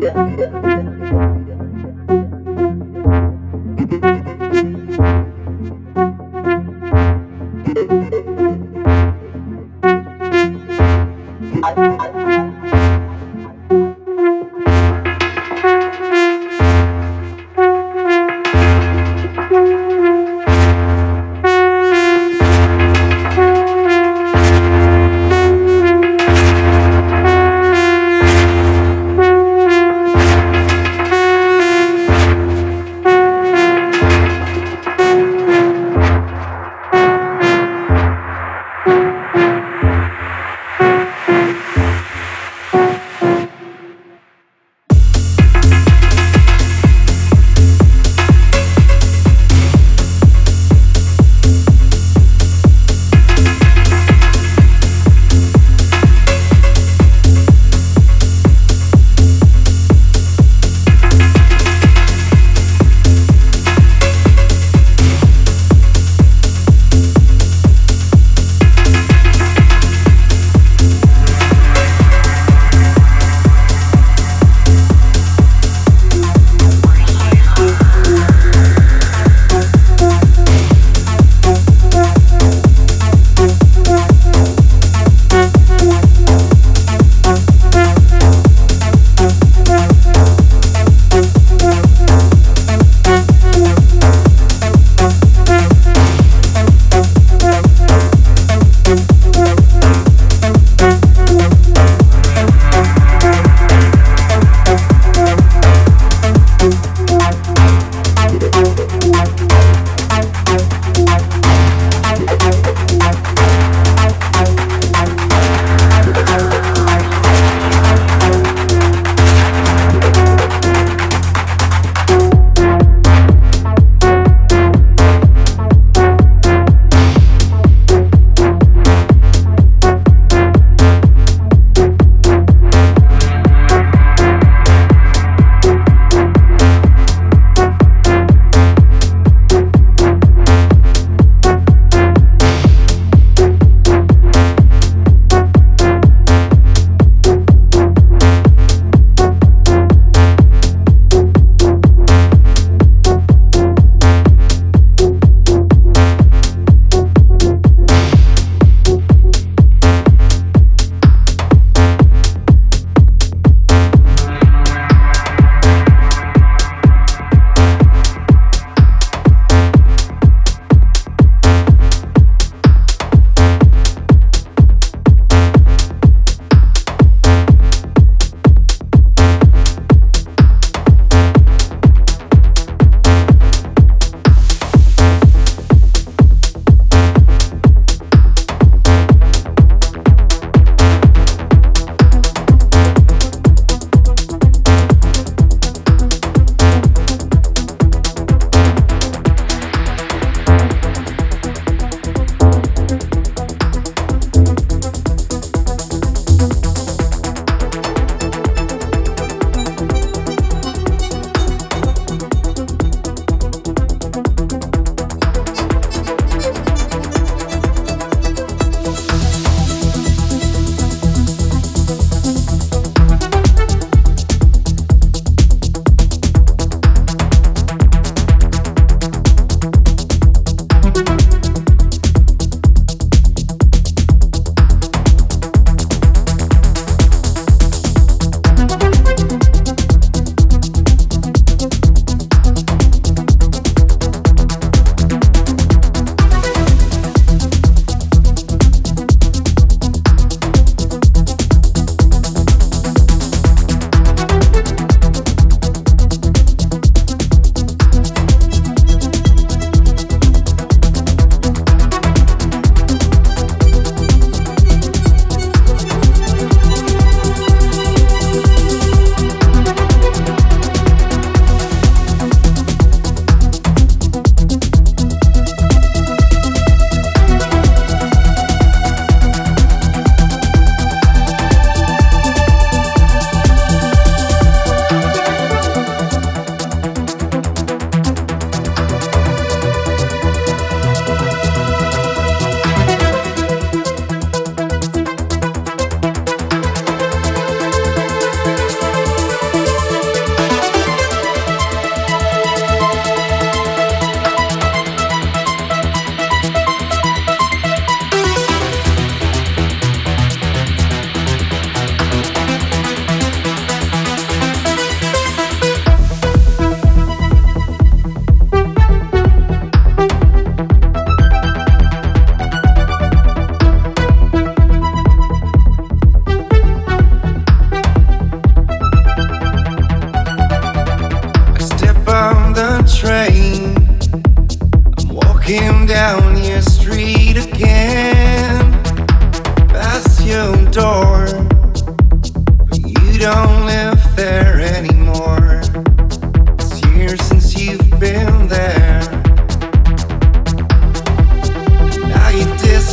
Thank you.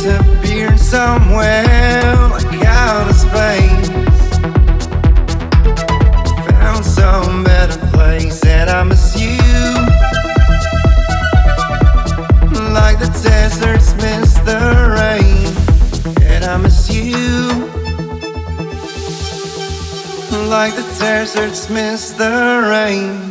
disappearing somewhere like outer space. Found some better place, and I miss you. Like the deserts miss the rain, and I miss you. Like the deserts miss the rain.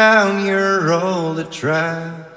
You're all the time.